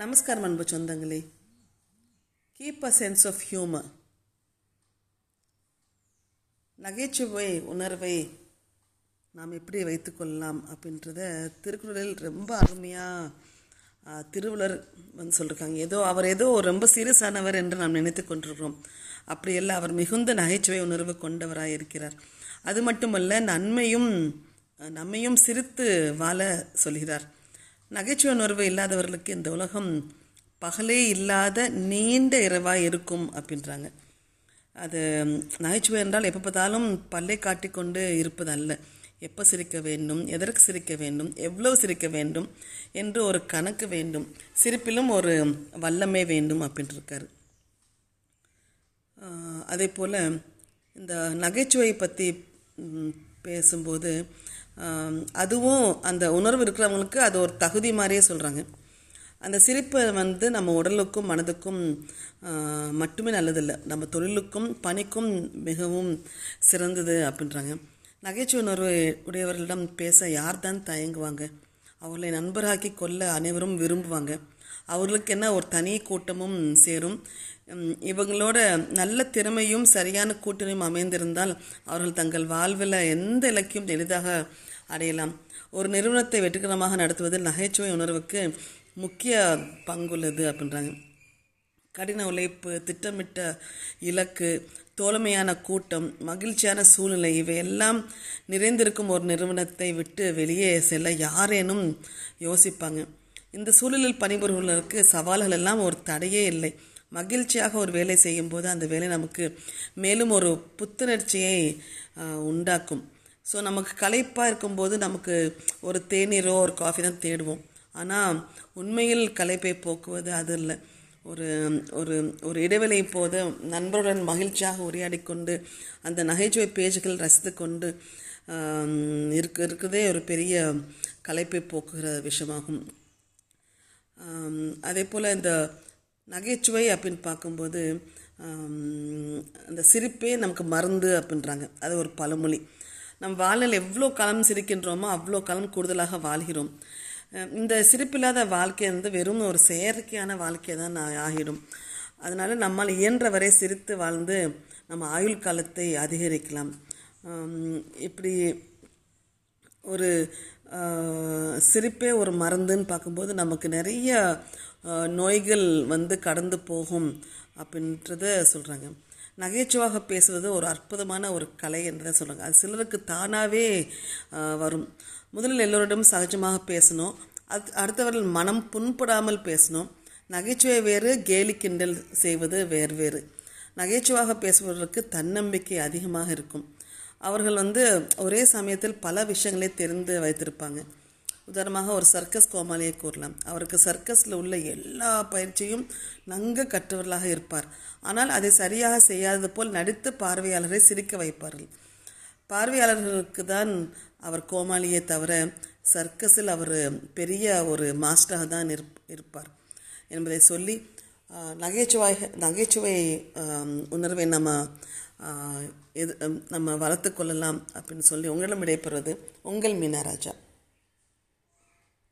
நமஸ்காரம் அன்பு சொந்தங்களே. Keep a sense of humour நகைச்சுவை உணர்வை நாம் எப்படி வைத்துக்கொள்ளலாம் அப்படின்றத திருக்குறளில் ரொம்ப அருமையாக திருவள்ளுவர் வந்து சொல்லியிருக்காங்க ஏதோ அவர் ஏதோ ரொம்ப சீரியஸானவர் என்று நாம் நினைத்து கொண்டிருக்கிறோம். அப்படியல்ல அவர் மிகுந்த நகைச்சுவை உணர்வு கொண்டவராக இருக்கிறார். அது மட்டுமல்ல நன்மையும் நம்மையும் சிரித்து வாழ சொல்கிறார். நகைச்சுவை உணர்வு இல்லாதவர்களுக்கு இந்த உலகம் பகலே இல்லாத நீண்ட இரவாக இருக்கும் அப்படின்றாங்க. அது நகைச்சுவை என்றால் எப்போ பார்த்தாலும் பல்லை காட்டிக்கொண்டு இருப்பது அல்ல எப்போ சிரிக்க வேண்டும் எதற்கு சிரிக்க வேண்டும் எவ்வளவு சிரிக்க வேண்டும் என்று ஒரு கணக்கு வேண்டும். சிரிப்பிலும் ஒரு வல்லமை வேண்டும் அப்படின்ட்டுருக்காரு அதே போல் இந்த நகைச்சுவை பற்றி பேசும்போது அதுவும் அந்த உணர்வு இருக்கிறவங்களுக்கு அது ஒரு தகுதி மாதிரியே சொல்கிறாங்க அந்த சிரிப்பை வந்து நம்ம உடலுக்கும் மனதுக்கும் மட்டுமே நல்லதில்லை. நம்ம தொழிலுக்கும் பணிக்கும் மிகவும் சிறந்தது அப்படின்றாங்க. நகைச்சுவை உணர்வு உடையவர்களிடம் பேச யார் தான் தயங்குவாங்க? அவர்களை நண்பராக்கி கொள்ள அனைவரும் விரும்புவாங்க. அவர்களுக்கு என்ன ஒரு தனி கூட்டமும் சேரும்? இவங்களோட நல்ல திறமையும் சரியான கூட்டணியும் அமைந்திருந்தால் அவர்கள் தங்கள் வாழ்வில் எந்த இலக்கியம் எளிதாக அடையலாம். ஒரு நிறுவனத்தை வெற்றிகரமாக நடத்துவதில் நகைச்சுவை உணர்வுக்கு முக்கிய பங்குள்ளது அப்படின்றாங்க. கடின உழைப்பு திட்டமிட்ட இலக்கு தோழமையான கூட்டம் மகிழ்ச்சியான சூழ்நிலை இவையெல்லாம் நிறைந்திருக்கும் ஒரு நிறுவனத்தை விட்டு வெளியே செல்ல யாரேனும் யோசிப்பாங்க. இந்த சூழலில் பணிபுரிவர்களுக்கு சவால்கள் எல்லாம் ஒரு தடையே இல்லை. மகிழ்ச்சியாக ஒரு வேலை செய்யும்போது அந்த வேலை நமக்கு மேலும் ஒரு புத்துணர்ச்சியை உண்டாக்கும். ஸோ நமக்கு களைப்பாக இருக்கும்போது நமக்கு ஒரு தேநீரோ ஒரு காஃபி தான் தேடுவோம். ஆனால் உண்மையில் களைப்பை போக்குவது அது இல்லை. ஒரு ஒரு ஒரு இடைவெளி போது நண்பருடன் மகிழ்ச்சியாக உரையாடி கொண்டு அந்த நகைச்சுவை பேஜுகள் ரசித்து கொண்டு இருக்கு இருக்கிறதே ஒரு பெரிய களைப்பை போக்குகிற விஷயமாகும். அதே போல் இந்த நகைச்சுவை அப்படின்னு பார்க்கும்போது அந்த சிரிப்பே நமக்கு மருந்து அப்படின்றாங்க. அது ஒரு பழமொழி. நம் வாழ்நிலை எவ்வளோ காலம் சிரிக்கின்றோமோ அவ்வளோ காலம் கூடுதலாக வாழ்கிறோம். இந்த சிரிப்பில்லாத வாழ்க்கை வந்து வெறும் ஒரு செயற்கையான வாழ்க்கை தான் ஆகிடும். அதனால் நம்மால் இயன்றவரை சிரித்து வாழ்ந்து நம்ம ஆயுள் காலத்தை அதிகரிக்கலாம். இப்படி ஒரு சிரிப்பே ஒரு மருந்துன்னு பார்க்கும்போது நமக்கு நிறைய நோய்கள் வந்து கடந்து போகும் அப்படின்றத சொல்கிறாங்க நகைச்சுவாக பேசுவது ஒரு அற்புதமான ஒரு கலை என்றதை சொல்கிறாங்க அது சிலருக்கு தானாகவே வரும். முதலில் எல்லோரிடம் சகஜமாக பேசணும். அது அடுத்தவர்கள் மனம் புண்படாமல் பேசணும். நகைச்சுவை வேறு கேலி கிண்டல் செய்வது வேறு வேறு. நகைச்சுவாக பேசுபவர்களுக்கு தன்னம்பிக்கை அதிகமாக இருக்கும். அவர்கள் வந்து ஒரே சமயத்தில் பல விஷயங்களை தெரிந்து வைத்திருப்பாங்க. உதாரணமாக ஒரு சர்க்கஸ் கோமாளியை கூறலாம். அவருக்கு சர்க்கஸில் உள்ள எல்லா பயிற்சியும் நன்கு கற்றவர்களாக இருப்பார். ஆனால் அதை சரியாக செய்யாதது போல் நடித்து பார்வையாளரை சிரிக்க வைப்பார்கள். பார்வையாளர்களுக்கு தான் அவர் கோமாளியே தவிர சர்க்கஸில் அவர் பெரிய ஒரு மாஸ்டராக தான் இருப் இருப்பார். என்பதை சொல்லி நகைச்சுவை நகைச்சுவை உணர்வை நம்ம எது நம்ம வளர்த்து கொள்ளலாம் அப்படின்னு சொல்லி உங்களிடம் விடைபெறுவது உங்கள் மீனாராஜா